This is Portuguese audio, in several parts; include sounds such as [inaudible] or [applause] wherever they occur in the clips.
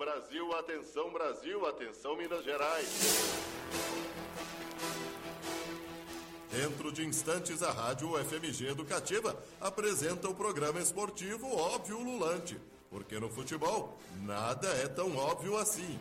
Brasil, atenção Brasil, atenção Minas Gerais. Dentro de instantes, a Rádio FMG Educativa apresenta o programa esportivo Óbvio Lulante. Porque no futebol, nada é tão óbvio assim.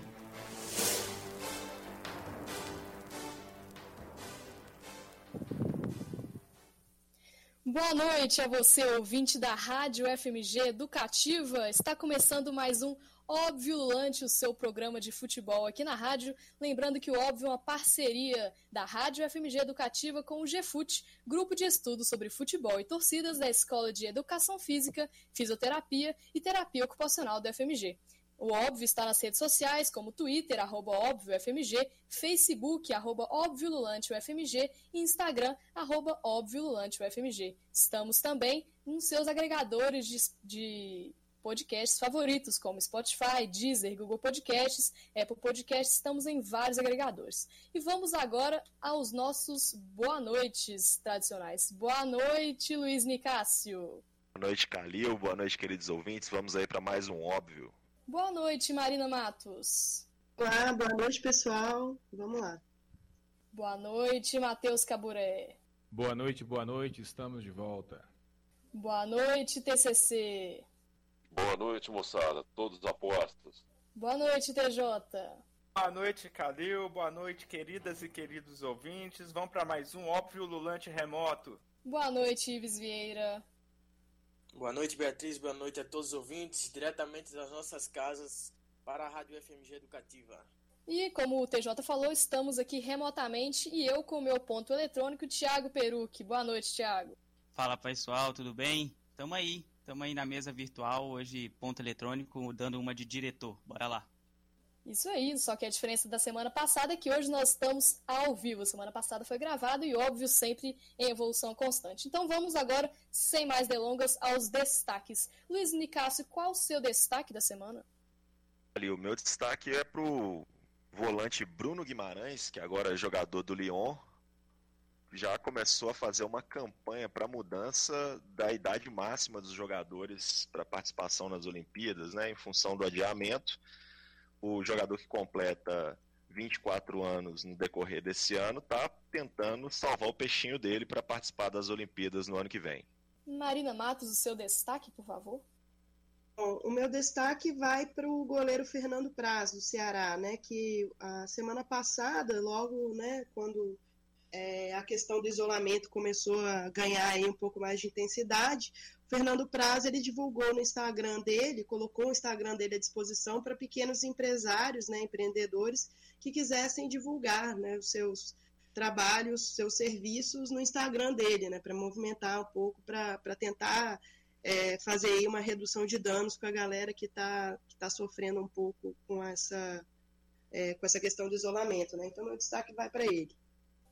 Boa noite a você, ouvinte da Rádio FMG Educativa. Está começando mais um Óbvio Lulante, o seu programa de futebol aqui na rádio. Lembrando que o Óbvio é uma parceria da Rádio FMG Educativa com o GFUT, grupo de estudos sobre futebol e torcidas da Escola de Educação Física, Fisioterapia e Terapia Ocupacional do FMG. O Óbvio está nas redes sociais, como Twitter, arroba óbviofmg, Facebook, arroba óbviolulante-ufmg e Instagram, arroba óbviolulante-ufmg. Estamos também nos seus agregadores de, de podcasts favoritos, como Spotify, Deezer, Google Podcasts, Apple Podcasts, estamos em vários agregadores. E vamos agora aos nossos boa noites tradicionais. Boa noite, Luiz Nicásio. Boa noite, Calil. Boa noite, queridos ouvintes. Vamos aí para mais um Óbvio. Boa noite, Marina Matos. Olá, boa noite, pessoal. Vamos lá. Boa noite, Matheus Caburé. Boa noite, boa noite, estamos de volta. Boa noite, TCC. Boa noite, moçada, todos apostos. Boa noite, TJ. Boa noite, Calil. Boa noite, queridas e queridos ouvintes. Vamos para mais um Óbvio Lulante Remoto. Boa noite, Ives Vieira. Boa noite, Beatriz. Boa noite a todos os ouvintes, diretamente das nossas casas para a Rádio FMG Educativa. E como o TJ falou, estamos aqui remotamente e eu com o meu ponto eletrônico, Thiago Peruque. Boa noite, Thiago. Fala pessoal, tudo bem? Tamo aí, tamo aí na mesa virtual, hoje ponto eletrônico, dando uma de diretor. Bora lá. Isso aí, só que a diferença da semana passada é que hoje nós estamos ao vivo. Semana passada foi gravado e, óbvio, sempre em evolução constante. Então vamos agora, sem mais delongas, aos destaques. Luiz Nicásio, qual o seu destaque da semana? Ali, o meu destaque é pro volante Bruno Guimarães, que agora é jogador do Lyon, já começou a fazer uma campanha para mudança da idade máxima dos jogadores para participação nas Olimpíadas, né, em função do adiamento o jogador que completa 24 anos no decorrer desse ano está tentando salvar o peixinho dele para participar das Olimpíadas no ano que vem. Marina Matos, o seu destaque, por favor. Bom, o meu destaque vai para o goleiro Fernando Praz, do Ceará, né, que a semana passada, logo né, quando é, a questão do isolamento começou a ganhar aí um pouco mais de intensidade, Fernando Praz ele divulgou no Instagram dele, colocou o Instagram dele à disposição para pequenos empresários, né, empreendedores que quisessem divulgar, né, os seus trabalhos, seus serviços no Instagram dele, né, para movimentar um pouco, para tentar é, fazer aí uma redução de danos com a galera que está que tá sofrendo um pouco com essa é, com essa questão do isolamento, né? Então meu destaque vai para ele.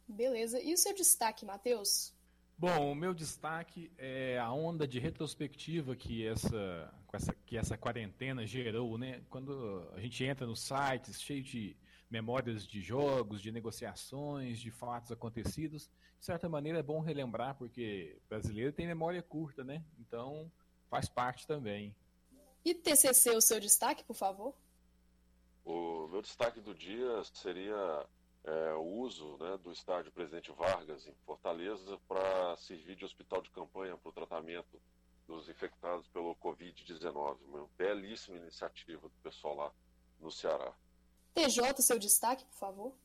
Beleza. E o seu destaque, Matheus? Bom, o meu destaque é a onda de retrospectiva que essa, essa, que essa quarentena gerou, né? Quando a gente entra nos sites cheio de memórias de jogos, de negociações, de fatos acontecidos, de certa maneira é bom relembrar, porque brasileiro tem memória curta, né? Então faz parte também. E TCC, o seu destaque, por favor? O meu destaque do dia seria é, o uso né, do estádio Presidente Vargas em Fortaleza para servir de hospital de campanha para o tratamento dos infectados pelo Covid-19. Uma belíssima iniciativa do pessoal lá no Ceará. TJ, seu destaque, por favor.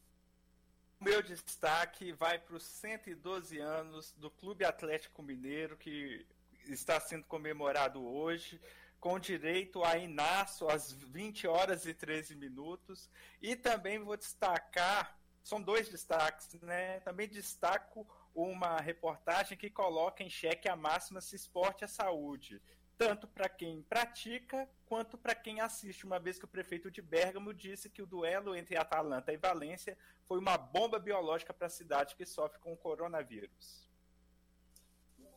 O meu destaque vai para os 112 anos do Clube Atlético Mineiro, que está sendo comemorado hoje com direito a Inácio às 20 horas e 13 minutos. E também vou destacar são dois destaques, né? Também destaco uma reportagem que coloca em xeque a máxima se esporte é saúde, tanto para quem pratica quanto para quem assiste, uma vez que o prefeito de Bergamo disse que o duelo entre Atalanta e Valência foi uma bomba biológica para a cidade que sofre com o coronavírus.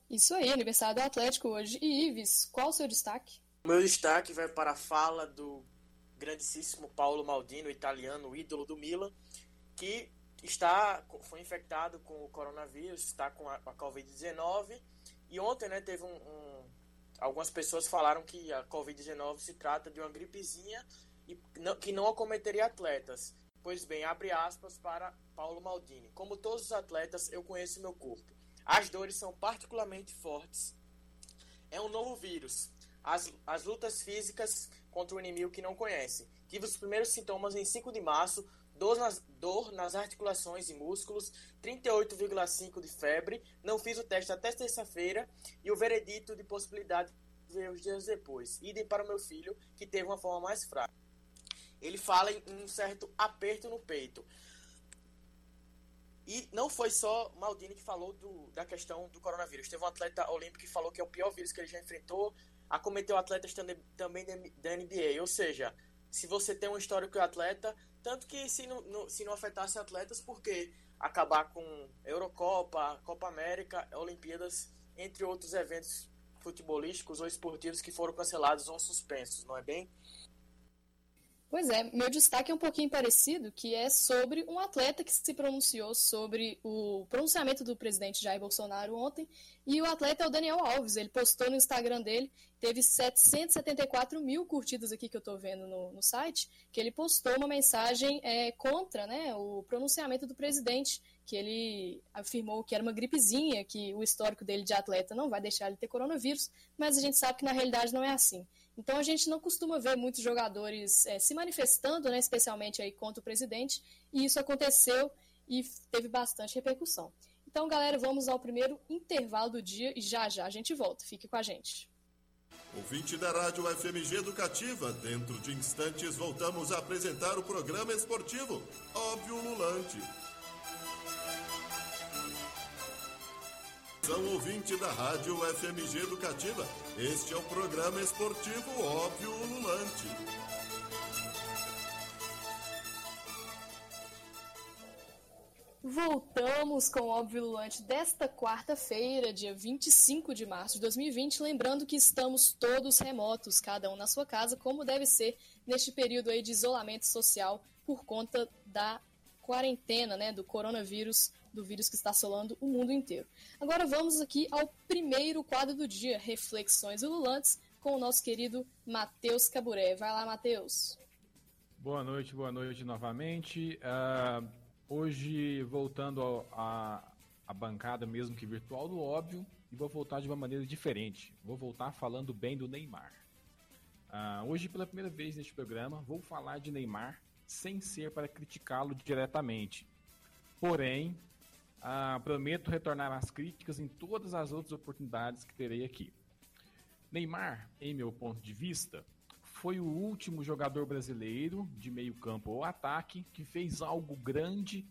Isso aí, aniversário do Atlético hoje. E Ives, qual o seu destaque? O meu destaque vai para a fala do grandíssimo Paulo Maldini, o italiano, o ídolo do Milan, que está foi infectado com o coronavírus, está com a, a Covid-19. E ontem, né, teve um, um, algumas pessoas falaram que a Covid-19 se trata de uma gripezinha e não, que não acometeria atletas. Pois bem, abre aspas para Paulo Maldini. Como todos os atletas, eu conheço meu corpo. As dores são particularmente fortes. É um novo vírus. As, as lutas físicas contra o inimigo que não conhece. Tive os primeiros sintomas em 5 de março, dor nas, dor nas articulações e músculos, 38,5 de febre. Não fiz o teste até terça-feira e o veredito de possibilidade veio os dias depois. Idem para o meu filho, que teve uma forma mais fraca ele fala em um certo aperto no peito. E não foi só Maldini que falou do, da questão do coronavírus. Teve um atleta olímpico que falou que é o pior vírus que ele já enfrentou. Acometeu atletas também da NBA. Ou seja, se você tem um histórico atleta, tanto que se não, não, se não afetasse atletas, por que acabar com Eurocopa, Copa América, Olimpíadas, entre outros eventos futebolísticos ou esportivos que foram cancelados ou suspensos, não é bem? Pois é, meu destaque é um pouquinho parecido, que é sobre um atleta que se pronunciou sobre o pronunciamento do presidente Jair Bolsonaro ontem, e o atleta é o Daniel Alves, ele postou no Instagram dele, teve 774 mil curtidas aqui que eu estou vendo no, no, site, que ele postou uma mensagem é, contra né, o pronunciamento do presidente, que ele afirmou que era uma gripezinha, que o histórico dele de atleta não vai deixar ele ter coronavírus, mas a gente sabe que na realidade não é assim. Então a gente não costuma ver muitos jogadores é, se manifestando, né, especialmente aí contra o presidente, e isso aconteceu e teve bastante repercussão. Então, galera, vamos ao primeiro intervalo do dia e já já a gente volta. Fique com a gente. Ouvinte da Rádio FMG Educativa, dentro de instantes voltamos a apresentar o programa esportivo Óbvio Lulante. São ouvinte da Rádio FMG Educativa. Este é o programa esportivo Óbvio Ululante. Voltamos com o Óbvio Ululante desta quarta-feira, dia 25 de março de 2020. Lembrando que estamos todos remotos, cada um na sua casa, como deve ser neste período aí de isolamento social por conta da quarentena, né, do coronavírus do vírus que está assolando o mundo inteiro. Agora vamos aqui ao primeiro quadro do dia, Reflexões Ululantes, com o nosso querido Matheus Caburé. Vai lá, Matheus. Boa noite, boa noite novamente. Uh, hoje, voltando à bancada mesmo que virtual do óbvio, e vou voltar de uma maneira diferente. Vou voltar falando bem do Neymar. Uh, hoje, pela primeira vez neste programa, vou falar de Neymar sem ser para criticá-lo diretamente. Porém, ah, prometo retornar às críticas em todas as outras oportunidades que terei aqui. Neymar, em meu ponto de vista, foi o último jogador brasileiro de meio campo ou ataque que fez algo grande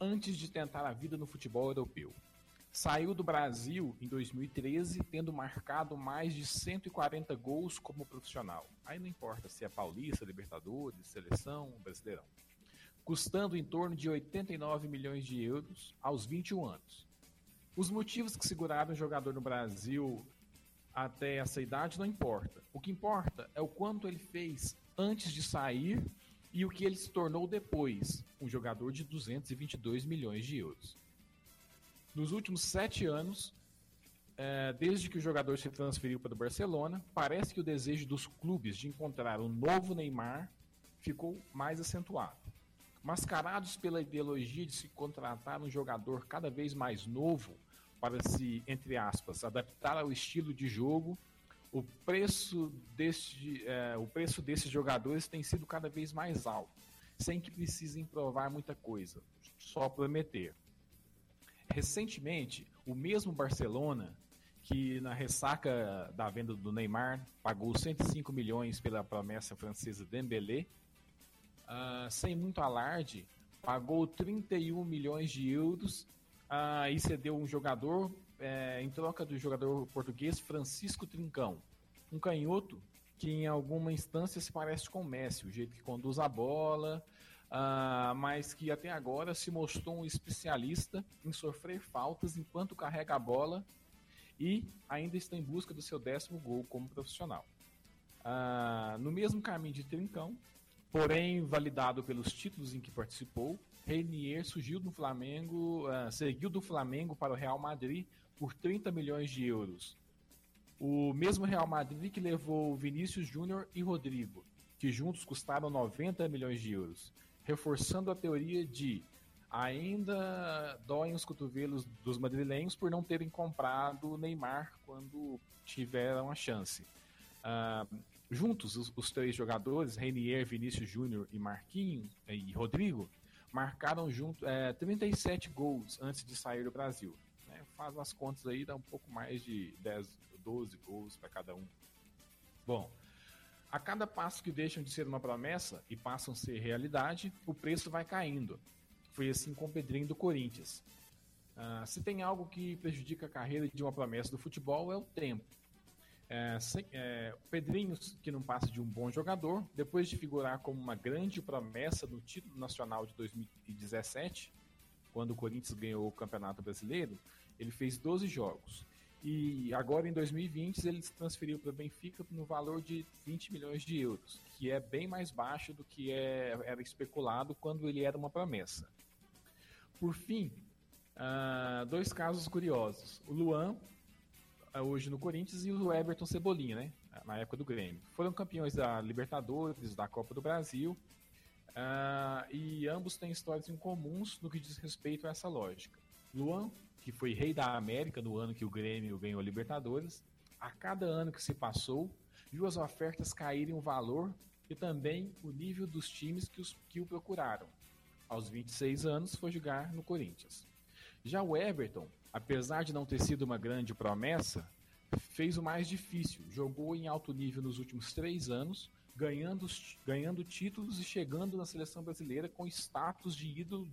antes de tentar a vida no futebol europeu. Saiu do Brasil em 2013, tendo marcado mais de 140 gols como profissional. Aí não importa se é paulista, Libertadores, seleção, brasileirão custando em torno de 89 milhões de euros aos 21 anos. Os motivos que seguraram o jogador no Brasil até essa idade não importa. O que importa é o quanto ele fez antes de sair e o que ele se tornou depois, um jogador de 222 milhões de euros. Nos últimos sete anos, é, desde que o jogador se transferiu para o Barcelona, parece que o desejo dos clubes de encontrar um novo Neymar ficou mais acentuado. Mascarados pela ideologia de se contratar um jogador cada vez mais novo para se, entre aspas, adaptar ao estilo de jogo, o preço, deste, é, o preço desses jogadores tem sido cada vez mais alto, sem que precisem provar muita coisa, só prometer. Recentemente, o mesmo Barcelona, que na ressaca da venda do Neymar pagou 105 milhões pela promessa francesa Dembélé, uh, sem muito alarde, pagou 31 milhões de euros uh, e cedeu um jogador uh, em troca do jogador português Francisco Trincão, um canhoto que em alguma instância se parece com o Messi, o jeito que conduz a bola, uh, mas que até agora se mostrou um especialista em sofrer faltas enquanto carrega a bola e ainda está em busca do seu décimo gol como profissional. Uh, no mesmo caminho de Trincão, Porém, validado pelos títulos em que participou, Renier surgiu do Flamengo, uh, seguiu do Flamengo para o Real Madrid por 30 milhões de euros. O mesmo Real Madrid que levou Vinícius Júnior e Rodrigo. que juntos custaram 90 milhões de euros, reforçando a teoria de ainda doem os cotovelos dos madrilenhos por não terem comprado Neymar quando tiveram a chance. Uh, juntos, os, os, três jogadores, Reinier, Vinícius Júnior e Marquinhos e Rodrigo, marcaram junto é, 37 gols antes de sair do Brasil. Né? Faz as contas aí, dá um pouco mais de 10, 12 gols para cada um. Bom, a cada passo que deixam de ser uma promessa e passam a ser realidade, o preço vai caindo. Foi assim com o Pedrinho do Corinthians. Uh, se tem algo que prejudica a carreira de uma promessa do futebol é o tempo. É, sem, é, Pedrinho, que não passa de um bom jogador, depois de figurar como uma grande promessa no título nacional de 2017, quando o Corinthians ganhou o Campeonato Brasileiro, ele fez 12 jogos. E agora em 2020 ele se transferiu para o Benfica no valor de 20 milhões de euros, que é bem mais baixo do que é, era especulado quando ele era uma promessa. Por fim, uh, dois casos curiosos. O Luan, hoje no Corinthians, e o Everton Cebolinha, né? Na época do Grêmio. Foram campeões da Libertadores, da Copa do Brasil, uh, e ambos têm histórias incomuns no que diz respeito a essa lógica. Luan, que foi rei da América no ano que o Grêmio ganhou a Libertadores, a cada ano que se passou, viu as ofertas caírem o valor e também o nível dos times que, os, que o procuraram aos 26 anos, foi jogar no Corinthians. Já o Everton, apesar de não ter sido uma grande promessa, fez o mais difícil. Jogou em alto nível nos últimos três anos, ganhando, ganhando títulos e chegando na seleção brasileira com status de ídolo,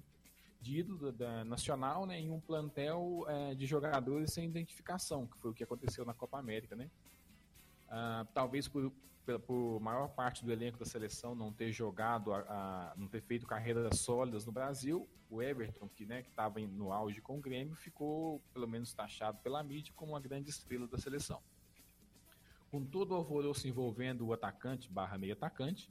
de ídolo da, nacional né, em um plantel é, de jogadores sem identificação, que foi o que aconteceu na Copa América. Né? Ah, talvez por, por maior parte do elenco da seleção não ter jogado, a, a, não ter feito carreiras sólidas no Brasil, o Everton, que né, estava no auge com o Grêmio, ficou pelo menos taxado pela mídia como uma grande estrela da seleção. Com todo o alvoroço envolvendo o atacante barra meio atacante,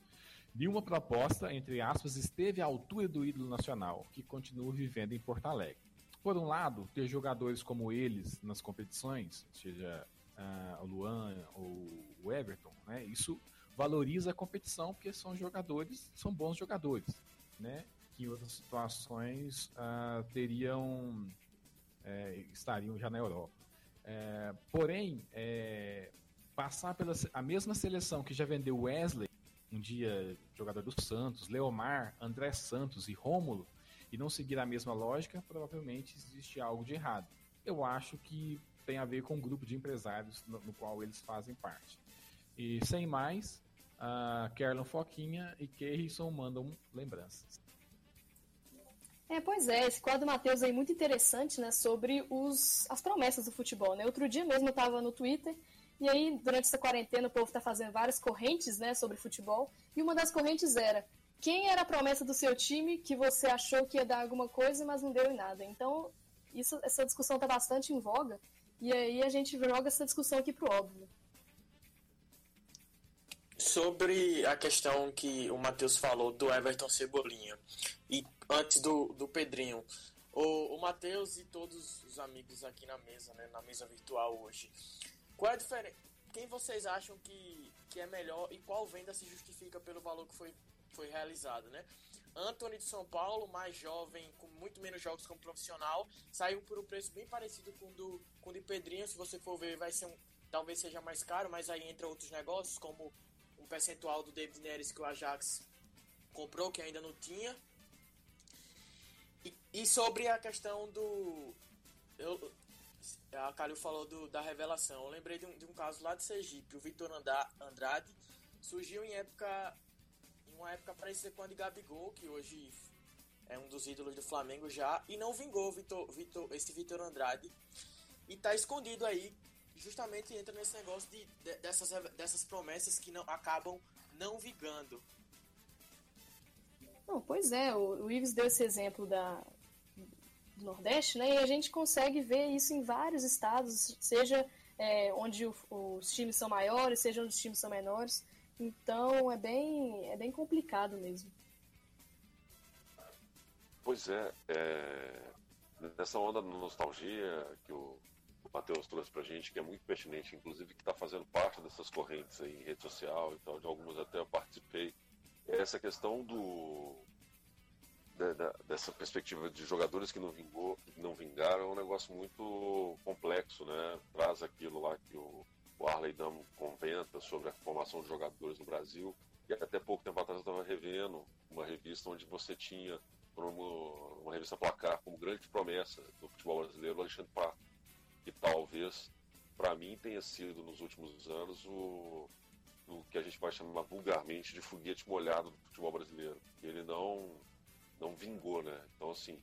nenhuma proposta, entre aspas, esteve à altura do ídolo nacional, que continua vivendo em Porto Alegre. Por um lado, ter jogadores como eles nas competições, seja uh, o Luan ou o Everton, né? Isso valoriza a competição porque são jogadores, são bons jogadores, né? Que em outras situações uh, teriam é, estariam já na Europa. É, porém, é, passar pela a mesma seleção que já vendeu Wesley, um dia jogador do Santos, Leomar, André Santos e Rômulo, e não seguir a mesma lógica, provavelmente existe algo de errado. Eu acho que tem a ver com o grupo de empresários no, no qual eles fazem parte. E sem mais, a Kerlon Foquinha e Kerrison mandam lembranças. É, pois é, esse quadro Matheus aí muito interessante, né, sobre os, as promessas do futebol, né? Outro dia mesmo eu estava no Twitter e aí, durante essa quarentena, o povo está fazendo várias correntes, né, sobre futebol, e uma das correntes era quem era a promessa do seu time que você achou que ia dar alguma coisa, mas não deu em nada. Então, isso, essa discussão está bastante em voga, e aí a gente joga essa discussão aqui pro óbvio. Sobre a questão que o Matheus falou do Everton Cebolinha e antes do, do Pedrinho, o, o Matheus e todos os amigos aqui na mesa, né, na mesa virtual hoje, qual é a diferença? Quem vocês acham que, que é melhor e qual venda se justifica pelo valor que foi, foi realizado, né? Anthony de São Paulo, mais jovem, com muito menos jogos como profissional, saiu por um preço bem parecido com o do, com de Pedrinho. Se você for ver, vai ser um, talvez seja mais caro, mas aí entra outros negócios, como um percentual do David Neres que o Ajax comprou, que ainda não tinha. E, e sobre a questão do. Eu, a Calil falou do, da revelação. Eu lembrei de um, de um caso lá de Sergipe, o Vitor Andrade surgiu em época uma época parecida com a de Gabigol, que hoje é um dos ídolos do Flamengo já, e não vingou Vitor, Vitor, esse Vitor Andrade. E tá escondido aí, justamente entra nesse negócio de, de, dessas, dessas promessas que não acabam não vingando. Não, pois é, o, o Ives deu esse exemplo da, do Nordeste, né? E a gente consegue ver isso em vários estados, seja é, onde o, os times são maiores, seja onde os times são menores. Então é bem, é bem complicado mesmo. Pois é, é nessa onda de nostalgia que o, Matheus trouxe para a gente, que é muito pertinente, inclusive que está fazendo parte dessas correntes aí em rede social e tal, de algumas até eu participei, é essa questão do da, da, dessa perspectiva de jogadores que não vingou, não vingaram, é um negócio muito complexo, né? Traz aquilo lá que o, o Arley Damo comenta sobre a formação de jogadores no Brasil. E até pouco tempo atrás eu estava revendo uma revista onde você tinha uma, uma revista placar como grande promessa do futebol brasileiro, o Alexandre Pato, que talvez para mim tenha sido nos últimos anos o, o que a gente pode chamar vulgarmente de foguete molhado do futebol brasileiro. Ele não não vingou, né? Então, assim,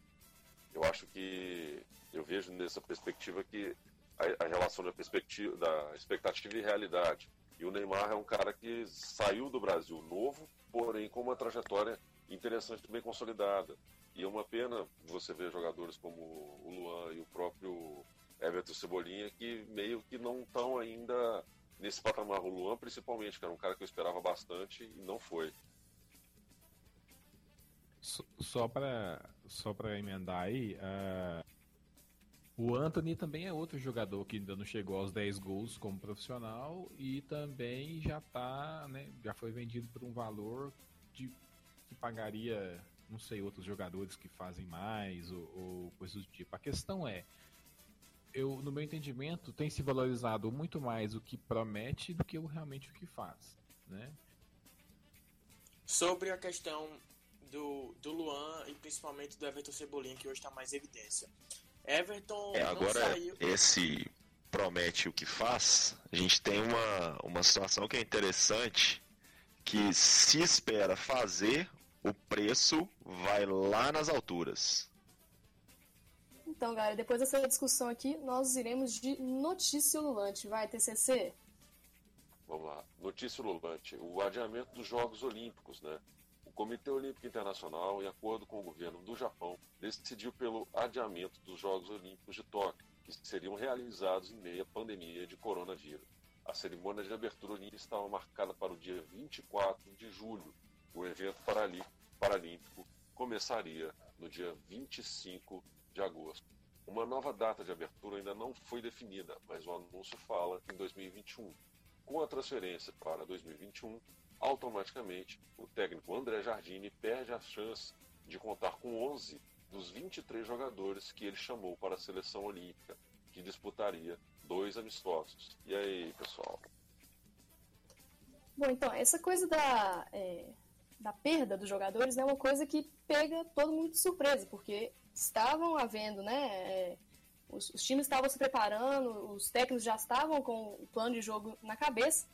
eu acho que eu vejo nessa perspectiva que a, a, relação da perspectiva, da expectativa e realidade. E o Neymar é um cara que saiu do Brasil novo, porém com uma trajetória interessante, bem consolidada. E é uma pena você ver jogadores como o Luan e o próprio Everton Cebolinha que meio que não estão ainda nesse patamar. O Luan, principalmente, que era um cara que eu esperava bastante e não foi. Só para só para emendar aí, uh, o Anthony também é outro jogador que ainda não chegou aos 10 gols como profissional e também já tá, né, já foi vendido por um valor de que pagaria, não sei, outros jogadores que fazem mais ou, ou coisas do tipo. A questão é, eu, no meu entendimento, tem se valorizado muito mais o que promete do que realmente o que faz, né? Sobre a questão do, do Luan e principalmente do Everton Cebolinha, que hoje está mais em evidência. Everton é, agora saiu... esse promete o que faz, a gente tem uma, uma situação que é interessante, que se espera fazer, o preço vai lá nas alturas. Então, galera, depois dessa discussão aqui, nós iremos de notícia ululante. Vai, TCC? Vamos lá. Notícia ululante. O adiamento dos Jogos Olímpicos, né? O Comitê Olímpico Internacional, em acordo com o governo do Japão, decidiu pelo adiamento dos Jogos Olímpicos de Tóquio, que seriam realizados em meio à pandemia de coronavírus. A cerimônia de abertura olímpica estava marcada para o dia 24 de julho. O evento paralímpico começaria no dia 25 de agosto. Uma nova data de abertura ainda não foi definida, mas o anúncio fala em 2021. Com a transferência para 2021, automaticamente o técnico André Jardine perde a chance de contar com 11 dos 23 jogadores que ele chamou para a seleção olímpica, que disputaria dois amistosos. E aí, pessoal? Bom, então, essa coisa da, é, da perda dos jogadores é uma coisa que pega todo mundo de surpresa, porque estavam havendo, né? É, os, os times estavam se preparando, os técnicos já estavam com o plano de jogo na cabeça,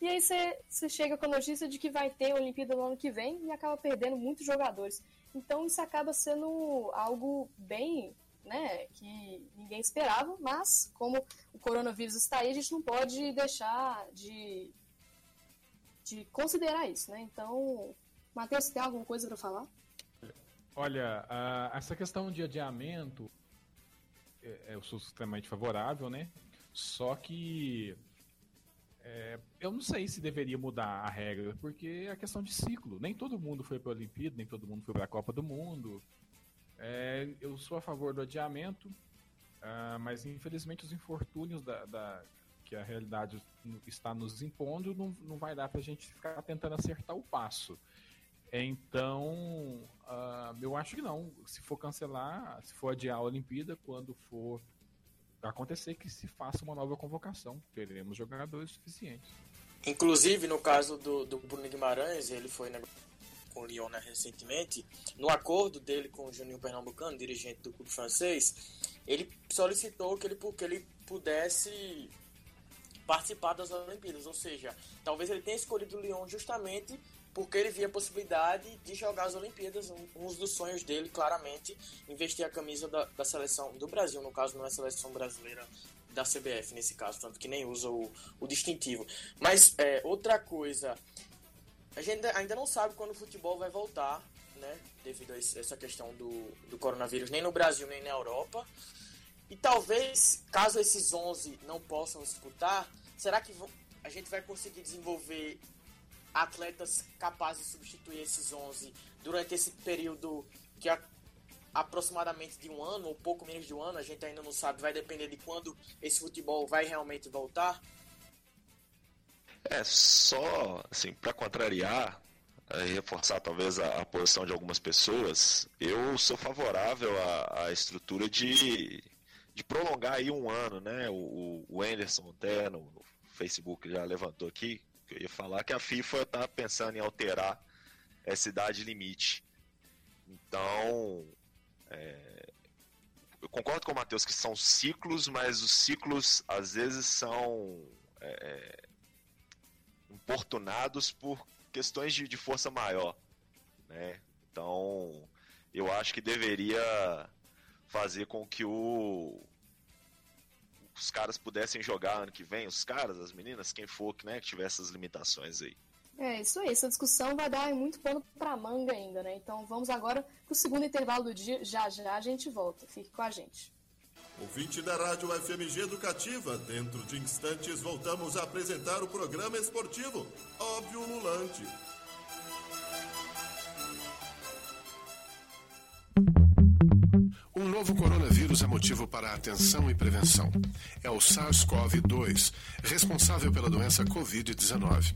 e aí você chega com a notícia de que vai ter a Olimpíada no ano que vem e acaba perdendo muitos jogadores. Então isso acaba sendo algo bem, né, que ninguém esperava, mas como o coronavírus está aí, a gente não pode deixar de, de considerar isso, né? Então, Matheus, tem alguma coisa para falar? Olha, uh, essa questão de adiamento, é, eu sou extremamente favorável, né? Só que é, eu não sei se deveria mudar a regra, porque é questão de ciclo. Nem todo mundo foi para a Olimpíada, nem todo mundo foi para a Copa do Mundo. É, eu sou a favor do adiamento, uh, mas infelizmente os infortúnios da, da, que a realidade está nos impondo não, não vai dar para a gente ficar tentando acertar o passo. Então, uh, eu acho que não. Se for cancelar, se for adiar a Olimpíada, quando for acontecer que se faça uma nova convocação. Teremos jogadores suficientes. Inclusive, no caso do, do Bruno Guimarães, ele foi com o Lyon né, recentemente, no acordo dele com o Juninho Pernambucano, dirigente do clube francês, ele solicitou que ele, que ele pudesse participar das Olimpíadas, ou seja, talvez ele tenha escolhido o Lyon justamente porque ele via a possibilidade de jogar as Olimpíadas, um, um dos sonhos dele, claramente, investir a camisa da, da, seleção do Brasil, no caso não é a seleção brasileira da CBF, nesse caso, tanto que nem usa o, o distintivo. Mas é, outra coisa, a gente ainda não sabe quando o futebol vai voltar, né, devido a essa questão do, do coronavírus, nem no Brasil, nem na Europa. E talvez, caso esses 11 não possam disputar, será que a gente vai conseguir desenvolver atletas capazes de substituir esses 11 durante esse período que, a, aproximadamente de um ano, ou pouco menos de um ano, a gente ainda não sabe, vai depender de quando esse futebol vai realmente voltar? É, só, assim, para contrariar, reforçar talvez a, a, posição de algumas pessoas, eu sou favorável à, à estrutura de, de prolongar aí um ano, né? O, o Anderson até no, no Facebook já levantou aqui, que eu ia falar que a FIFA está pensando em alterar essa idade limite. Então, é, eu concordo com o Matheus que são ciclos, mas os ciclos às vezes são é, importunados por questões de, de força maior. Né? Então, eu acho que deveria fazer com que o, os caras pudessem jogar ano que vem, os caras, as meninas, quem for né, que tiver essas limitações aí. É, isso aí. Essa discussão vai dar muito pano para manga ainda, né? Então vamos agora para o segundo intervalo do dia. Já já a gente volta. Fique com a gente. Ouvinte da Rádio FMG Educativa, dentro de instantes voltamos a apresentar o programa esportivo Óbvio Lulante. Novo coronavírus é motivo para atenção e prevenção. É o SARS-CoV-2, responsável pela doença Covid-19.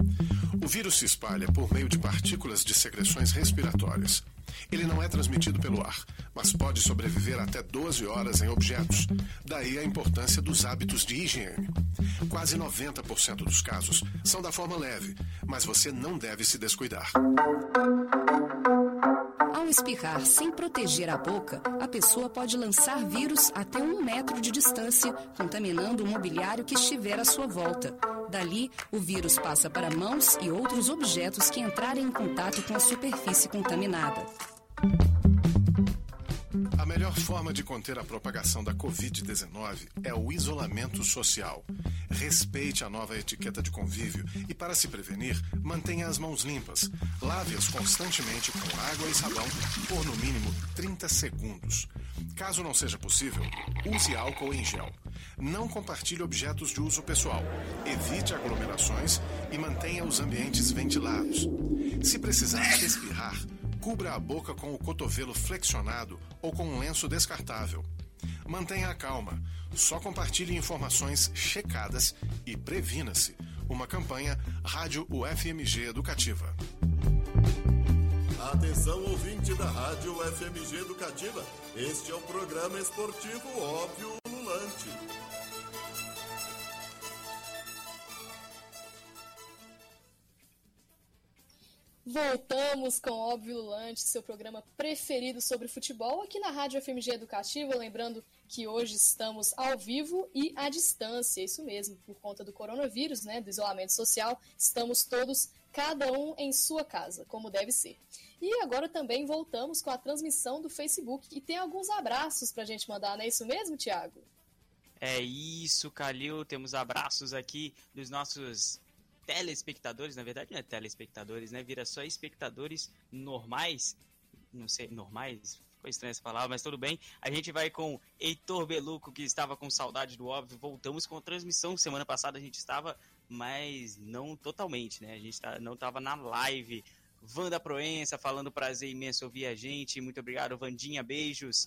O vírus se espalha por meio de partículas de secreções respiratórias. Ele não é transmitido pelo ar, mas pode sobreviver até 12 horas em objetos. Daí a importância dos hábitos de higiene. Quase 90% dos casos são da forma leve, mas você não deve se descuidar. Ao espirrar sem proteger a boca, a pessoa pode lançar vírus até um metro de distância, contaminando o mobiliário que estiver à sua volta. Dali, o vírus passa para mãos e outros objetos que entrarem em contato com a superfície contaminada. Forma de conter a propagação da Covid-19 é o isolamento social. Respeite a nova etiqueta de convívio e, para se prevenir, mantenha as mãos limpas. Lave-as constantemente com água e sabão por no mínimo 30 segundos. Caso não seja possível, use álcool em gel. Não compartilhe objetos de uso pessoal. Evite aglomerações e mantenha os ambientes ventilados. Se precisar espirrar, cubra a boca com o cotovelo flexionado ou com um lenço descartável. Mantenha a calma. Só compartilhe informações checadas e previna-se. Uma campanha Rádio UFMG Educativa. Atenção ouvinte da Rádio UFMG Educativa. Este é o programa esportivo Óbvio Lulante. Voltamos com Óbvio Lulante, seu programa preferido sobre futebol, aqui na Rádio FMG Educativa. Lembrando que hoje estamos ao vivo e à distância, isso mesmo, por conta do coronavírus, né, do isolamento social. Estamos todos, cada um em sua casa, como deve ser. E agora também voltamos com a transmissão do Facebook e tem alguns abraços para a gente mandar, não é isso mesmo, Tiago? É isso, Calil. Temos abraços aqui dos nossos telespectadores, na verdade não é telespectadores, né? Vira só espectadores normais, não sei, normais, ficou estranha essa palavra, mas tudo bem. A gente vai com Heitor Beluco, que estava com saudade do óbvio, voltamos com a transmissão, semana passada a gente estava, mas não totalmente, né? A gente tá, não estava na live. Wanda Proença falando prazer imenso ouvir a gente, muito obrigado, Vandinha, beijos.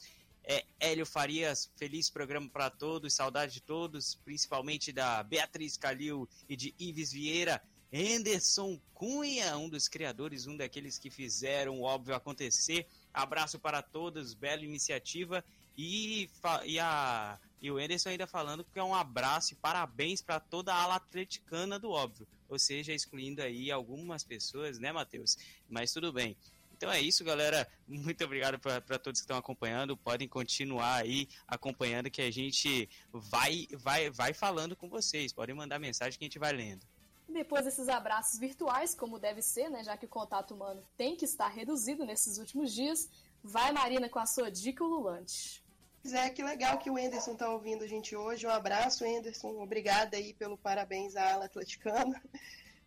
É, Hélio Farias, feliz programa para todos, saudade de todos, principalmente da Beatriz Calil e de Ives Vieira. Anderson Cunha, um dos criadores, um daqueles que fizeram o óbvio acontecer. Abraço para todos, bela iniciativa. E, e, a, e o Anderson ainda falando que é um abraço e parabéns para toda a ala atleticana do óbvio. Ou seja, excluindo aí algumas pessoas, né, Matheus? Mas tudo bem. Então é isso, galera. Muito obrigado para todos que estão acompanhando. Podem continuar aí acompanhando que a gente vai, vai, vai falando com vocês. Podem mandar mensagem que a gente vai lendo. Depois desses abraços virtuais, como deve ser, né, já que o contato humano tem que estar reduzido nesses últimos dias, vai Marina com a sua dica ululante. Zé, que legal que o Enderson está ouvindo a gente hoje. Um abraço, Enderson. Obrigada aí pelo parabéns à ala atleticana.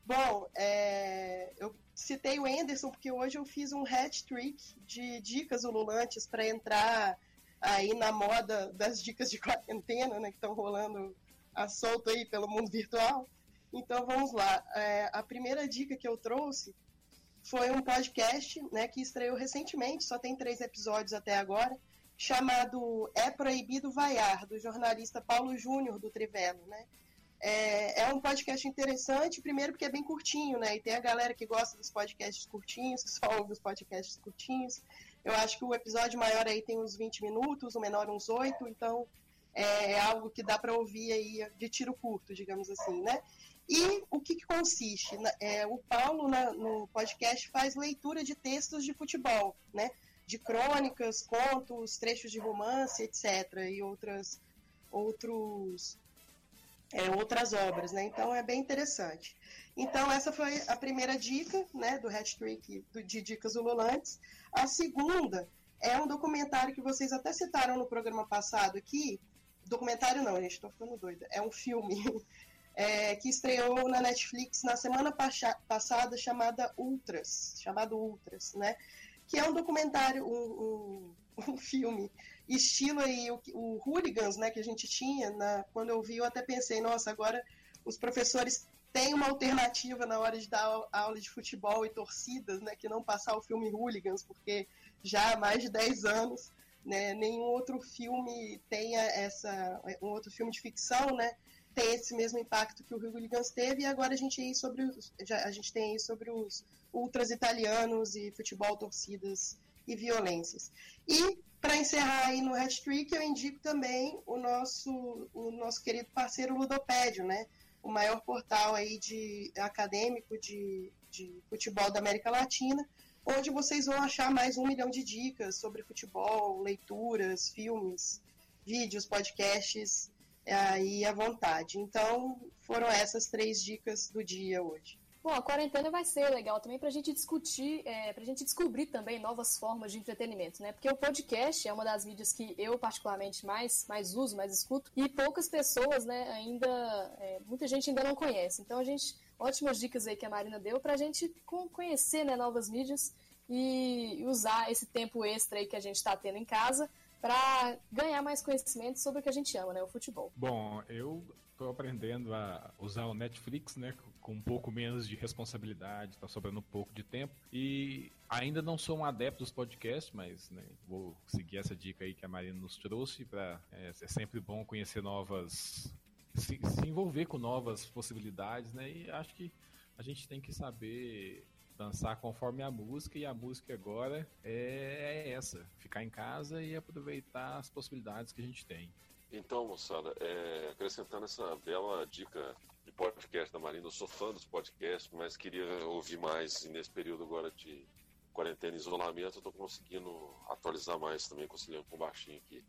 Bom, é, eu citei o Enderson porque hoje eu fiz um hat-trick de dicas ululantes para entrar aí na moda das dicas de quarentena, né, que estão rolando a solto aí pelo mundo virtual. Então vamos lá. É, a primeira dica que eu trouxe foi um podcast né, que estreou recentemente, só tem três episódios até agora, chamado É Proibido Vaiar, do jornalista Paulo Júnior, do Trivelo, né? É, é, um podcast interessante, primeiro porque é bem curtinho, né? E tem a galera que gosta dos podcasts curtinhos, [laughs] que só ouve os podcasts curtinhos. Eu acho que o episódio maior aí tem uns 20 minutos, o menor uns 8, então é, é algo que dá para ouvir aí de tiro curto, digamos assim, né? E o que, que consiste? É, o Paulo, na, no podcast, faz leitura de textos de futebol, né? De crônicas, contos, trechos de romance, etc. E outras, outros, é, outras obras, né? Então é bem interessante. Então essa foi a primeira dica, né? Do hat-trick de dicas ululantes. A segunda é um documentário que vocês até citaram no programa passado aqui. Documentário não, gente, estou ficando doida. É um filme [laughs] é, que estreou na Netflix na semana passada chamada Ultras, chamado Ultras, né? Que é um documentário, um, um, [laughs] um filme estilo aí o, o Hooligans, né? Que a gente tinha na, quando eu vi, eu até pensei, nossa, agora os professores têm uma alternativa na hora de dar aula de futebol e torcidas, né? Que não passar o filme Hooligans, porque já há mais de 10 anos, né? Nenhum outro filme tenha essa, um outro filme de ficção, né? tem esse mesmo impacto que o Hooligans teve, e agora a gente, aí sobre os, a gente tem aí sobre os ultras italianos e futebol, torcidas e violências. E, para encerrar aí no hat-trick, eu indico também o nosso, o nosso querido parceiro Ludopédio, né? o maior portal aí de, acadêmico de, de futebol da América Latina, onde vocês vão achar mais um milhão de dicas sobre futebol, leituras, filmes, vídeos, podcasts aí à vontade. Então, foram essas três dicas do dia hoje. Bom, a quarentena vai ser legal também para a gente discutir, é, para a gente descobrir também novas formas de entretenimento, né? Porque o podcast é uma das mídias que eu particularmente mais, mais uso, mais escuto, e poucas pessoas, né, ainda, é, muita gente ainda não conhece. Então a gente, ótimas dicas aí que a Marina deu para a gente conhecer, né, novas mídias e usar esse tempo extra aí que a gente está tendo em casa para ganhar mais conhecimento sobre o que a gente ama, né, o futebol. Bom, eu estou aprendendo a usar o Netflix, né, com um pouco menos de responsabilidade, está sobrando um pouco de tempo. E ainda não sou um adepto dos podcasts, mas né, vou seguir essa dica aí que a Marina nos trouxe. Pra, é, é sempre bom conhecer novas. Se, se, envolver com novas possibilidades, né? E acho que a gente tem que saber dançar conforme a música e a música agora é, é essa, ficar em casa e aproveitar as possibilidades que a gente tem. Então, moçada, é, acrescentando essa bela dica podcast da Marina, eu sou fã dos podcasts, mas queria ouvir mais e nesse período agora de quarentena e isolamento, eu estou conseguindo atualizar mais também, conciliando com baixinho aqui.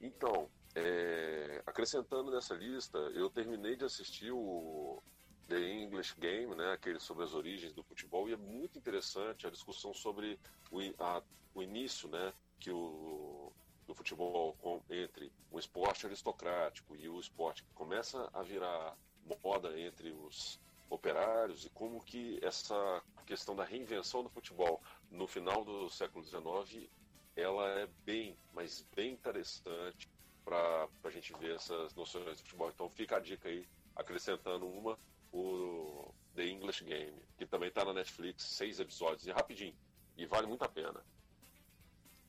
Então, é, acrescentando nessa lista, eu terminei de assistir o The English Game, né, aquele sobre as origens do futebol, e é muito interessante a discussão sobre o, a, o início, né, que o do futebol com, entre o esporte aristocrático e o esporte que começa a virar moda entre os operários e como que essa questão da reinvenção do futebol no final do século XIX ela é bem, mas bem interessante para a gente ver essas noções de futebol. Então fica a dica aí, acrescentando uma, o The English Game, que também está na Netflix, seis episódios, e rapidinho. E vale muito a pena.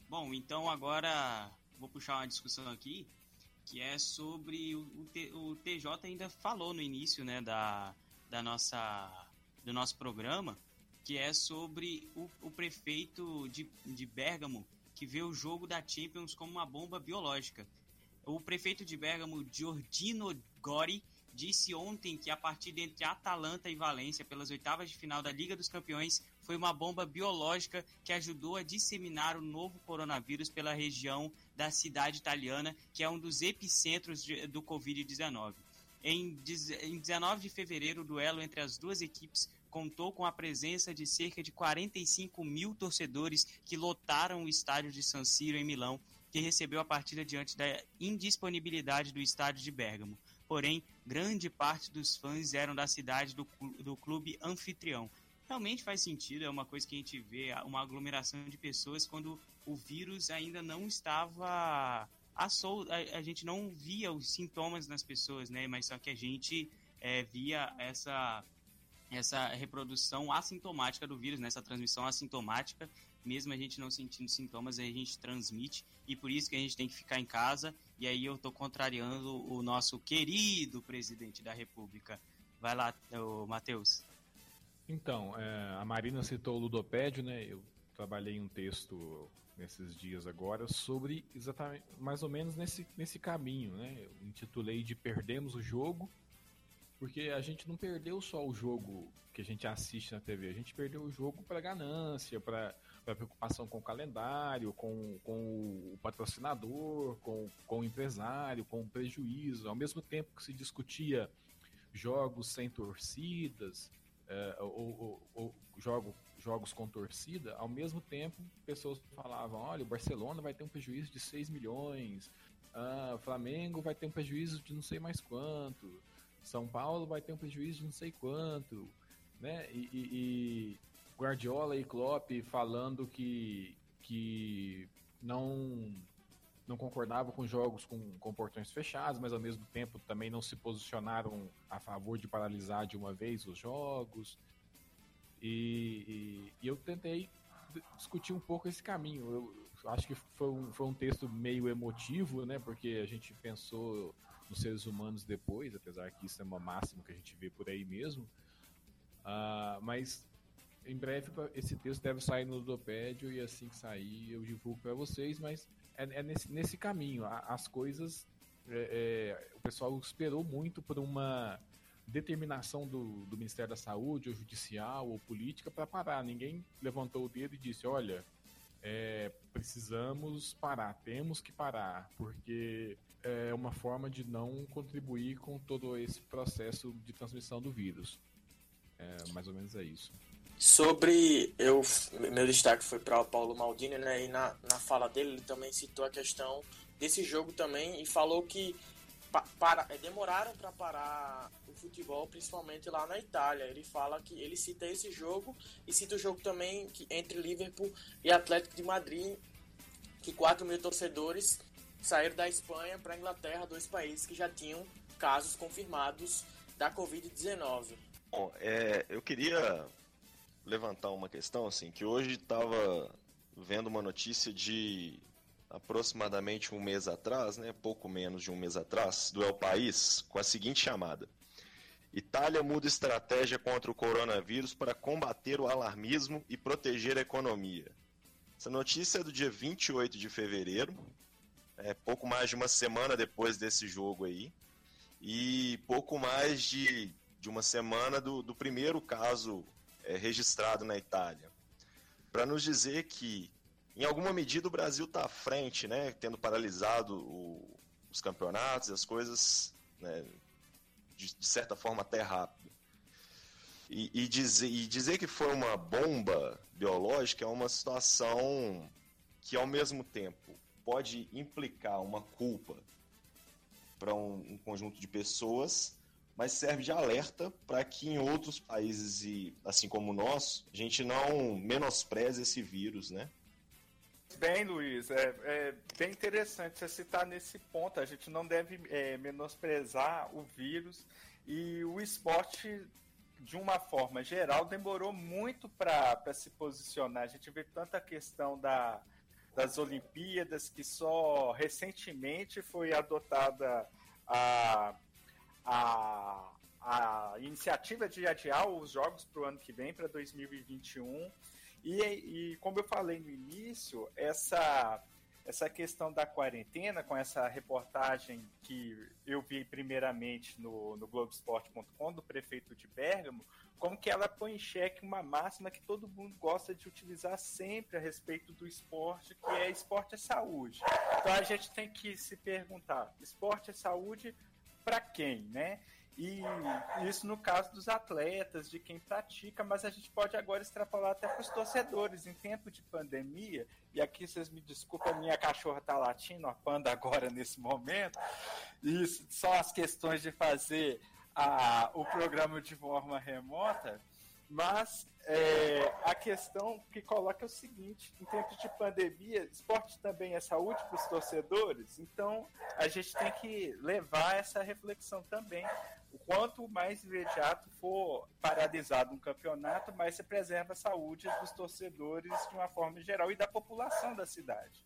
Bom, então agora vou puxar uma discussão aqui, que é sobre o, o, TJ ainda falou no início, né, da, da nossa, do nosso programa, que é sobre o, o prefeito de, de Bergamo, que vê o jogo da Champions como uma bomba biológica. O prefeito de Bergamo, Giordino Gori, disse ontem que a partida entre Atalanta e Valência pelas oitavas de final da Liga dos Campeões foi uma bomba biológica que ajudou a disseminar o novo coronavírus pela região da cidade italiana, que é um dos epicentros de, do Covid-19. Em, em 19 de fevereiro, o duelo entre as duas equipes contou com a presença de cerca de 45 mil torcedores que lotaram o estádio de San Siro em Milão, que recebeu a partida diante da indisponibilidade do estádio de Bergamo porém, grande parte dos fãs eram da cidade do clube anfitrião. Realmente faz sentido, é uma coisa que a gente vê, uma aglomeração de pessoas quando o vírus ainda não estava a, sol, a, a gente não via os sintomas nas pessoas, né? Mas só que a gente é, via essa essa reprodução assintomática do vírus, né? transmissão assintomática, mesmo a gente não sentindo sintomas, a gente transmite e por isso que a gente tem que ficar em casa. E aí eu estou contrariando o nosso querido presidente da República. Vai lá, Matheus. Então, é, a Marina citou o ludopédio, né? Eu trabalhei um texto nesses dias agora sobre exatamente mais ou menos nesse, nesse caminho, né? Eu intitulei de Perdemos o Jogo, porque a gente não perdeu só o jogo que a gente assiste na TV, a gente perdeu o jogo para ganância, para preocupação com o calendário, com, com o patrocinador, com, com o empresário, com o prejuízo. Ao mesmo tempo que se discutia jogos sem torcidas, é, ou, ou, ou jogo, jogos com torcida, ao mesmo tempo pessoas falavam, olha, o Barcelona vai ter um prejuízo de 6 milhões, ah, o Flamengo vai ter um prejuízo de não sei mais quanto, São Paulo vai ter um prejuízo de não sei quanto, né? E, e, e Guardiola e Klopp falando que, que não não concordavam com jogos com, com portões fechados, mas ao mesmo tempo também não se posicionaram a favor de paralisar de uma vez os jogos. E, e, e eu tentei discutir um pouco esse caminho. Eu acho que foi um, foi um texto meio emotivo, né? Porque a gente pensou nos seres humanos depois, apesar que isso é uma máxima que a gente vê por aí mesmo. Uh, mas em breve esse texto deve sair no Ludopédio e assim que sair eu divulgo para vocês, mas é, é, nesse, nesse caminho. As coisas. É, é, o pessoal esperou muito por uma determinação do, do Ministério da Saúde, ou judicial, ou política, para parar. Ninguém levantou o dedo e disse: olha, é, precisamos parar, temos que parar, porque é uma forma de não contribuir com todo esse processo de transmissão do vírus. É, mais ou menos é isso. Sobre. Eu, meu destaque foi para o Paulo Maldini, né? E na, na fala dele, ele também citou a questão desse jogo também e falou que pa, para, é, demoraram para parar o futebol, principalmente lá na Itália. Ele fala que ele cita esse jogo e cita o jogo também que, entre Liverpool e Atlético de Madrid, que 4 mil torcedores saíram da Espanha para a Inglaterra, dois países que já tinham casos confirmados da Covid-19. Bom, é, eu queria levantar uma questão, assim, que hoje estava vendo uma notícia de aproximadamente um mês atrás, né, pouco menos de um mês atrás, do El País, com a seguinte chamada: Itália muda estratégia contra o coronavírus para combater o alarmismo e proteger a economia. Essa notícia é do dia 28 de fevereiro, é pouco mais de uma semana depois desse jogo aí, e pouco mais de, de uma semana do, do primeiro caso é, registrado na Itália, para nos dizer que, em alguma medida, o Brasil está à frente, né, tendo paralisado o, os campeonatos as coisas, né, de, de, certa forma, até rápido. E, e, dizer, e dizer que foi uma bomba biológica é uma situação que, ao mesmo tempo, pode implicar uma culpa para um, um conjunto de pessoas mas serve de alerta para que em outros países, e assim como nosso, a gente não menospreze esse vírus, né? Bem, Luiz, é, é bem interessante você citar nesse ponto. A gente não deve é, menosprezar o vírus e o esporte, de uma forma geral, demorou muito para se posicionar. A gente vê tanta questão da, das Olimpíadas que só recentemente foi adotada a a, a iniciativa de adiar os jogos para o ano que vem, para 2021. E, e como eu falei no início, essa, essa questão da quarentena, com essa reportagem que eu vi primeiramente no, no Globoesporte.com, do prefeito de Bergamo, como que ela põe em xeque uma máxima que todo mundo gosta de utilizar sempre a respeito do esporte, que é esporte é saúde. Então a gente tem que se perguntar, esporte é saúde para quem, né? E isso no caso dos atletas, de quem pratica, mas a gente pode agora extrapolar até para os torcedores. Em tempo de pandemia, e aqui vocês me desculpem, a minha cachorra está latindo, a panda agora nesse momento, e só as questões de fazer a, o programa de forma remota, mas é, a questão que coloca é o seguinte: em tempos de pandemia, esporte também é saúde para os torcedores, então a gente tem que levar essa reflexão também O quanto mais imediato for paralisado um campeonato, mais se preserva a saúde dos torcedores de uma forma geral e da população da cidade.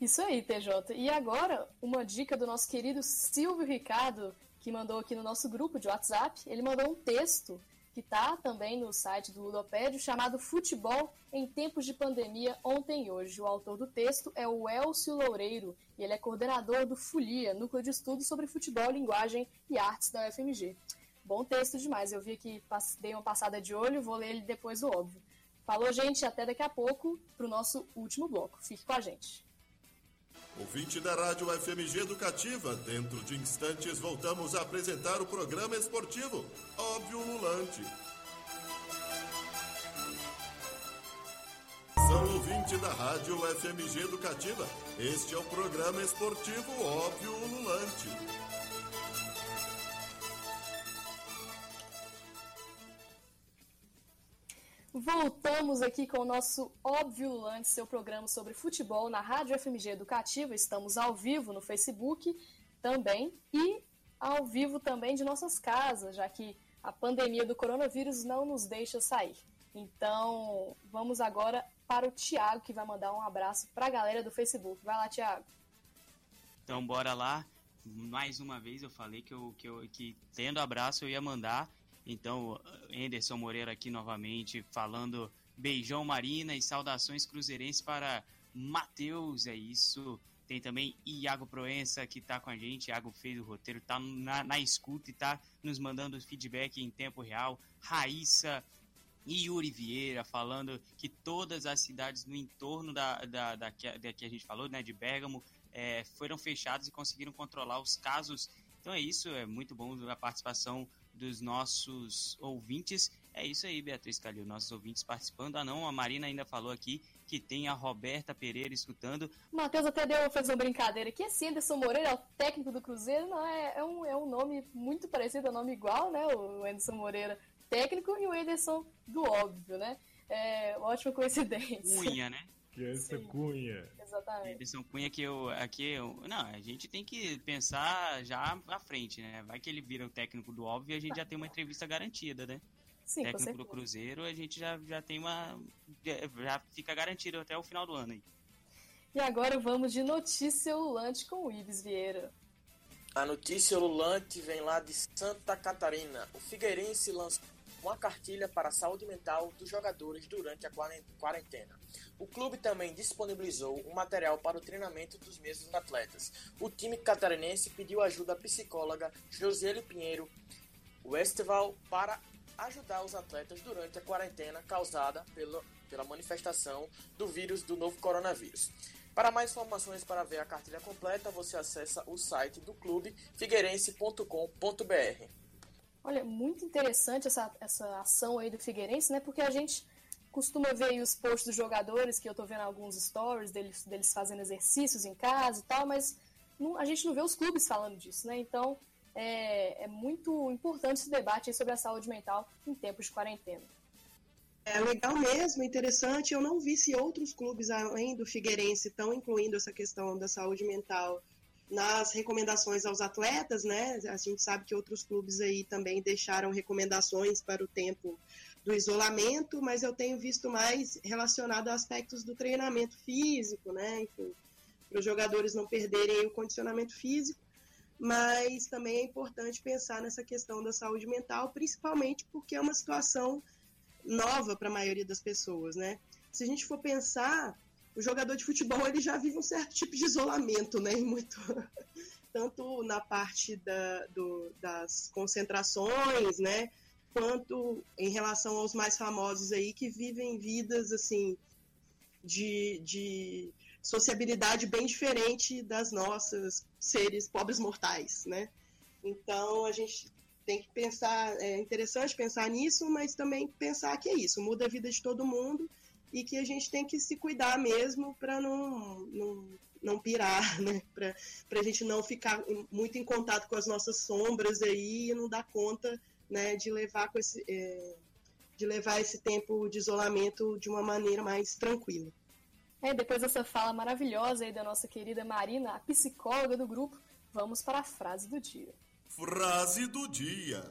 Isso aí, TJ. E agora, uma dica do nosso querido Silvio Ricardo, que mandou aqui no nosso grupo de WhatsApp. Ele mandou um texto que está também no site do Ludopédio, chamado Futebol em Tempos de Pandemia, Ontem e Hoje. O autor do texto é o Elcio Loureiro e ele é coordenador do FULIA, Núcleo de Estudos sobre Futebol, Linguagem e Artes da UFMG. Bom texto demais, eu vi aqui, dei uma passada de olho, vou ler ele depois do óbvio. Falou, gente, até daqui a pouco para o nosso último bloco. Fique com a gente. Ouvinte da Rádio FMG Educativa, dentro de instantes voltamos a apresentar o programa esportivo Óbvio Lulante. São ouvinte da Rádio FMG Educativa, este é o programa esportivo Óbvio Lulante. Voltamos aqui com o nosso Óbvio Lulante, seu programa sobre futebol na Rádio FMG Educativa. Estamos ao vivo no Facebook também e ao vivo também de nossas casas, já que a pandemia do coronavírus não nos deixa sair. Então, vamos agora para o Tiago, que vai mandar um abraço para a galera do Facebook. Vai lá, Tiago. Então, bora lá. Mais uma vez eu falei que, eu, que, eu, que tendo abraço eu ia mandar então, Anderson Moreira aqui novamente falando beijão Marina e saudações cruzeirenses para Matheus, é isso. Tem também Iago Proença que está com a gente. Iago fez o roteiro, está na, na escuta e está nos mandando feedback em tempo real. Raíssa e Yuri Vieira falando que todas as cidades no entorno da, da, da, que, da que a gente falou, né, de Bergamo, é, foram fechadas e conseguiram controlar os casos. Então é isso, é muito bom a participação dos nossos ouvintes. É isso aí, Beatriz Calil, nossos ouvintes participando. Ah, não, a Marina ainda falou aqui que tem a Roberta Pereira escutando. O Matheus até deu fazer uma brincadeira aqui. Esse Anderson Moreira é o técnico do Cruzeiro, não é, é, um, é um nome muito parecido, é um nome igual, né? O Anderson Moreira técnico e o Anderson do óbvio, né? É uma ótima coincidência. Cunha, né? Que é essa Cunha. Exatamente. Anderson Cunha que eu aqui eu, não, a gente tem que pensar já à frente, né? Vai que ele vira o técnico do óbvio e a gente já tem uma entrevista garantida, né? Sim, técnico do Cruzeiro, a gente já, já tem uma já fica garantido até o final do ano aí. E agora vamos de notícia ululante com o Ives Vieira. A notícia ululante vem lá de Santa Catarina. O Figueirense lançou uma cartilha para a saúde mental dos jogadores durante a quarentena. O clube também disponibilizou um material para o treinamento dos mesmos atletas. O time catarinense pediu ajuda à psicóloga Josiele Pinheiro Westval para ajudar os atletas durante a quarentena causada pela, pela manifestação do vírus do novo coronavírus. Para mais informações para ver a cartilha completa, você acessa o site do clube figueirense.com.br. Olha, muito interessante essa, essa ação aí do Figueirense, né? Porque a gente costuma ver os posts dos jogadores, que eu tô vendo alguns stories deles, deles fazendo exercícios em casa e tal, mas não, a gente não vê os clubes falando disso, né? Então é, é muito importante esse debate sobre a saúde mental em tempos de quarentena. É legal mesmo, interessante. Eu não vi se outros clubes, além do Figueirense, estão incluindo essa questão da saúde mental nas recomendações aos atletas, né? A gente sabe que outros clubes aí também deixaram recomendações para o tempo do isolamento, mas eu tenho visto mais relacionado a aspectos do treinamento físico, né? Enfim, para os jogadores não perderem o condicionamento físico, mas também é importante pensar nessa questão da saúde mental, principalmente porque é uma situação nova para a maioria das pessoas, né? Se a gente for pensar, o jogador de futebol ele já vive um certo tipo de isolamento, né? Muito, [laughs] tanto na parte da, do, das concentrações, né? Quanto em relação aos mais famosos aí que vivem vidas assim de, de sociabilidade bem diferente das nossas seres pobres mortais, né? Então a gente tem que pensar, é interessante pensar nisso, mas também pensar que é isso, muda a vida de todo mundo e que a gente tem que se cuidar mesmo para não, não, não pirar, [laughs] né? Para a gente não ficar muito em contato com as nossas sombras aí e não dar conta né, de levar com esse. É, de levar esse tempo de isolamento de uma maneira mais tranquila. É, depois dessa fala maravilhosa aí da nossa querida Marina, a psicóloga do grupo, vamos para a frase do dia. Frase do dia.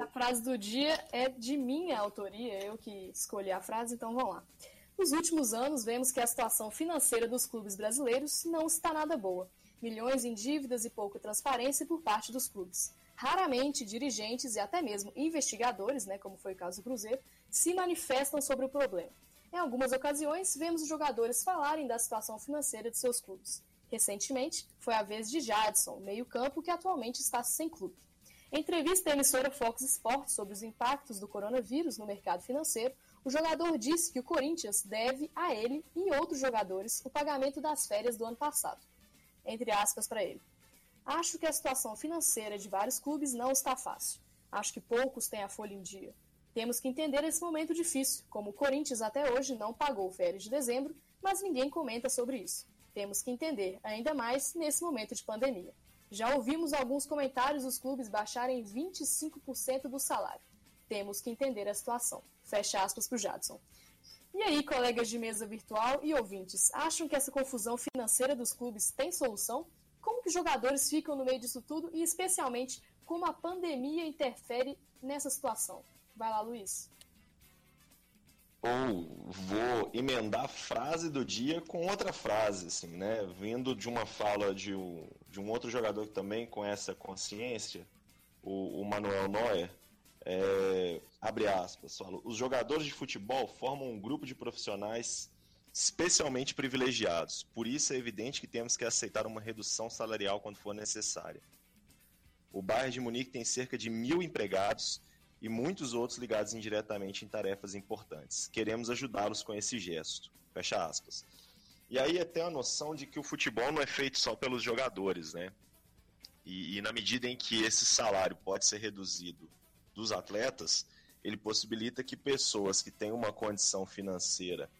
A frase do dia é de minha autoria, eu que escolhi a frase, então vamos lá. Nos últimos anos, vemos que a situação financeira dos clubes brasileiros não está nada boa. Milhões em dívidas e pouca transparência por parte dos clubes. Raramente dirigentes e até mesmo investigadores, né, como foi o caso do Cruzeiro, se manifestam sobre o problema. Em algumas ocasiões, vemos os jogadores falarem da situação financeira de seus clubes. Recentemente, foi a vez de Jadson, meio-campo que atualmente está sem clube. Entrevista à emissora Fox Sports sobre os impactos do coronavírus no mercado financeiro, o jogador disse que o Corinthians deve a ele e outros jogadores o pagamento das férias do ano passado. Entre aspas para ele. Acho que a situação financeira de vários clubes não está fácil. Acho que poucos têm a folha em dia. Temos que entender esse momento difícil, como o Corinthians até hoje não pagou férias de dezembro, mas ninguém comenta sobre isso. Temos que entender, ainda mais nesse momento de pandemia. Já ouvimos alguns comentários dos clubes baixarem 25% do salário. Temos que entender a situação. Fecha aspas para o Jadson. E aí, colegas de mesa virtual e ouvintes, acham que essa confusão financeira dos clubes tem solução? Como que os jogadores ficam no meio disso tudo e, especialmente, como a pandemia interfere nessa situação? Vai lá, Luiz ou vou emendar a frase do dia com outra frase, assim, né? Vindo de uma fala de um, de um outro jogador também com essa consciência, o, o Manuel Neuer, é, abre aspas, fala, os jogadores de futebol formam um grupo de profissionais especialmente privilegiados. Por isso é evidente que temos que aceitar uma redução salarial quando for necessária. O Bayern de Munique tem cerca de mil empregados e muitos outros ligados indiretamente em tarefas importantes. Queremos ajudá-los com esse gesto. Fecha aspas. E aí até a noção de que o futebol não é feito só pelos jogadores, né? E, e na medida em que esse salário pode ser reduzido dos atletas, ele possibilita que pessoas que têm uma condição financeira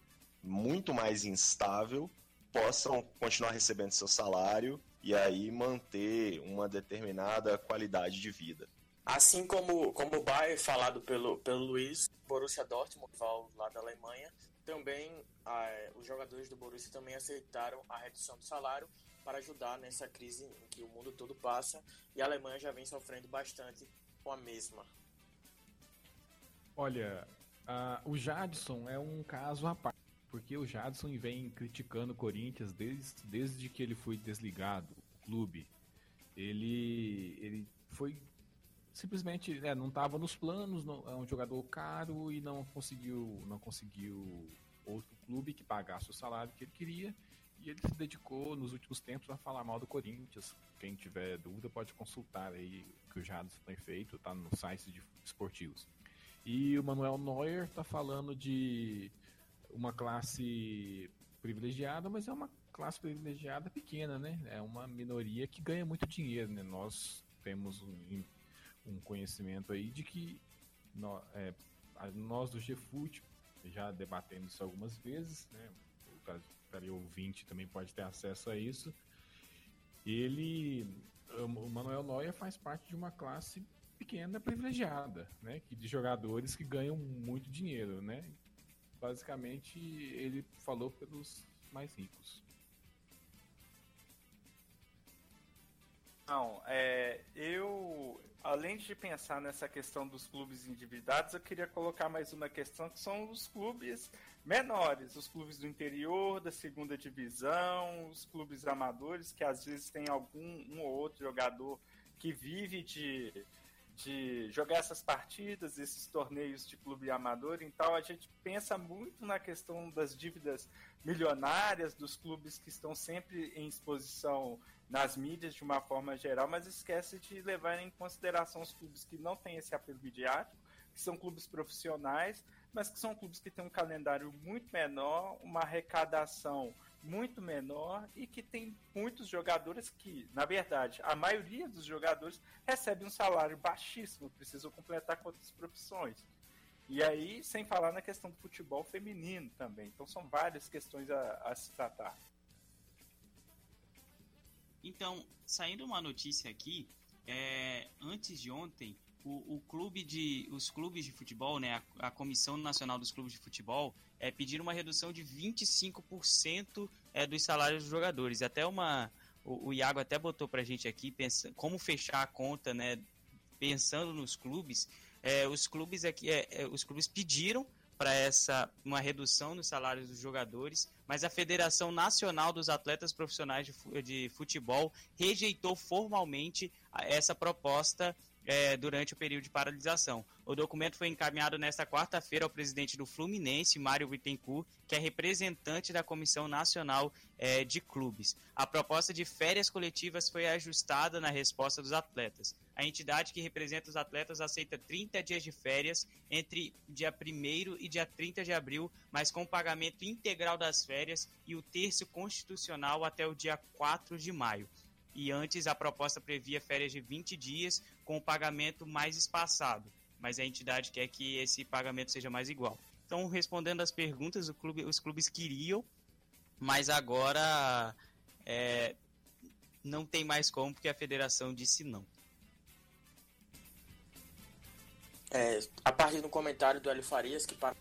muito mais instável possam continuar recebendo seu salário e aí manter uma determinada qualidade de vida. Assim como, como o Bayern falado pelo, pelo Luiz, Borussia Dortmund, lá da Alemanha, também ah, os jogadores do Borussia também aceitaram a redução do salário para ajudar nessa crise em que o mundo todo passa e a Alemanha já vem sofrendo bastante com a mesma. Olha, uh, o Jadson é um caso à parte, porque o Jadson vem criticando o Corinthians desde, desde que ele foi desligado, o clube. Ele, ele foi simplesmente é, não estava nos planos, não, é um jogador caro e não conseguiu, não conseguiu outro clube que pagasse o salário que ele queria. E ele se dedicou nos últimos tempos a falar mal do Corinthians. Quem tiver dúvida pode consultar aí o que o Jadson tem feito, tá no site de esportivos. E o Manuel Neuer está falando de uma classe privilegiada, mas é uma classe privilegiada pequena, né? É uma minoria que ganha muito dinheiro, né? Nós temos um, um conhecimento aí de que nós, é, nós do GFUT já debatemos isso algumas vezes, né? O ouvinte também pode ter acesso a isso. Ele, o Manuel Noia faz parte de uma classe pequena privilegiada, né? Que de jogadores que ganham muito dinheiro, né? Basicamente, ele falou pelos mais ricos. Não, é, eu além de pensar nessa questão dos clubes endividados, eu queria colocar mais uma questão que são os clubes menores, os clubes do interior, da segunda divisão, os clubes amadores, que às vezes tem algum um ou outro jogador que vive de, de jogar essas partidas, esses torneios de clube amador. Então a gente pensa muito na questão das dívidas milionárias dos clubes que estão sempre em exposição nas mídias de uma forma geral, mas esquece de levar em consideração os clubes que não têm esse apelo midiático, que são clubes profissionais, mas que são clubes que têm um calendário muito menor, uma arrecadação muito menor e que tem muitos jogadores que, na verdade, a maioria dos jogadores recebe um salário baixíssimo, precisam completar com outras profissões. E aí, sem falar na questão do futebol feminino também. Então, são várias questões a, a se tratar. Então, saindo uma notícia aqui, é, antes de ontem, o, o, clube de, os clubes de futebol, né, a, a, Comissão Nacional dos Clubes de Futebol, é, pediram uma redução de 25% é, dos salários dos jogadores. Até uma, o, o Iago até botou pra gente aqui pensa, como fechar a conta, né? Pensando nos clubes, é, os clubes aqui, é, é, os clubes pediram para essa uma redução nos salários dos jogadores, mas a Federação Nacional dos Atletas Profissionais de, Futebol rejeitou formalmente essa proposta é, durante o período de paralisação. O documento foi encaminhado nesta quarta-feira ao presidente do Fluminense, Mário Bittencourt, que é representante da Comissão Nacional é, de Clubes. A proposta de férias coletivas foi ajustada na resposta dos atletas. A entidade que representa os atletas aceita 30 dias de férias entre dia 1 e dia 30 de abril, mas com pagamento integral das férias e o terço constitucional até o dia 4 de maio e antes a proposta previa férias de 20 dias com o pagamento mais espaçado, mas a entidade quer que esse pagamento seja mais igual. Então, respondendo às perguntas, clube, os clubes queriam, mas agora é, não tem mais como porque a federação disse não. É, a partir do comentário do Hélio Farias, que para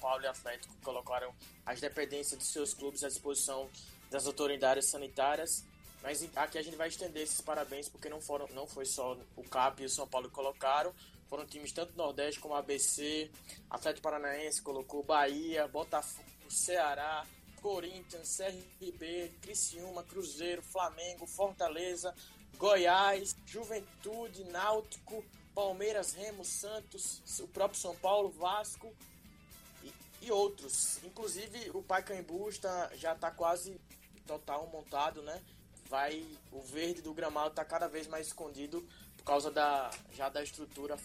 Paulo e Atlético colocaram as dependências de seus clubes à disposição das autoridades sanitárias, mas aqui a gente vai estender esses parabéns porque não foram, não foi só o CAP e o São Paulo que colocaram, foram times tanto Nordeste como ABC, Atlético Paranaense colocou Bahia, Botafogo, Ceará, Corinthians, CRB, Criciúma, Cruzeiro, Flamengo, Fortaleza, Goiás, Juventude, Náutico, Palmeiras, Remo, Santos, o próprio São Paulo, Vasco e, e outros. Inclusive o Pacaembu está, já está quase total montado, né? Vai o verde do gramado está cada vez mais escondido por causa da já da estrutura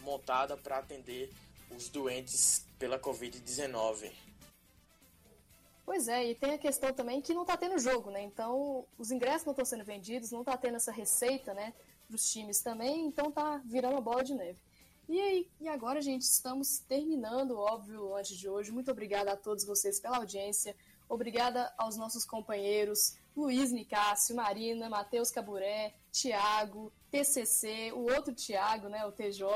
montada para atender os doentes pela Covid-19. Pois é, e tem a questão também que não está tendo jogo, né? Então, os ingressos não estão sendo vendidos, não está tendo essa receita, né, para os times também, então tá virando uma bola de neve. E aí, e agora, gente, estamos terminando, óbvio, antes de hoje. Muito obrigada a todos vocês pela audiência. Obrigada aos nossos companheiros Luiz Nicásio, Marina, Matheus Caburé, Tiago, TCC, o outro Tiago, né, o TJ,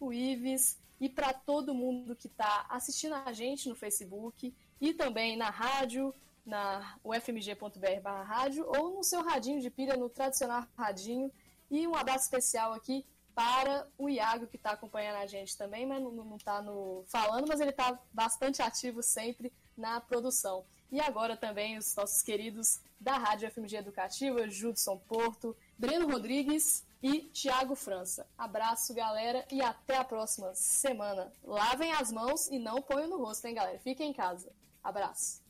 o Ives, e para todo mundo que está assistindo a gente no Facebook e também na rádio, na ufmg.br rádio ou no seu radinho de pilha, no tradicional radinho. E um abraço especial aqui para o Iago, que está acompanhando a gente também, mas não está no falando, mas ele está bastante ativo sempre na produção. E agora também os nossos queridos da Rádio FMG Educativa, Judson Porto, Breno Rodrigues e Tiago França. Abraço, galera, e até a próxima semana. Lavem as mãos e não ponham no rosto, hein, galera? Fiquem em casa. Abraço.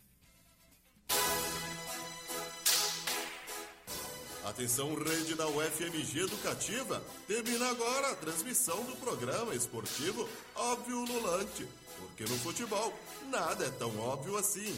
Atenção, rede da UFMG Educativa. Termina agora a transmissão do programa esportivo Óbvio Lulante. Porque no futebol, nada é tão óbvio assim.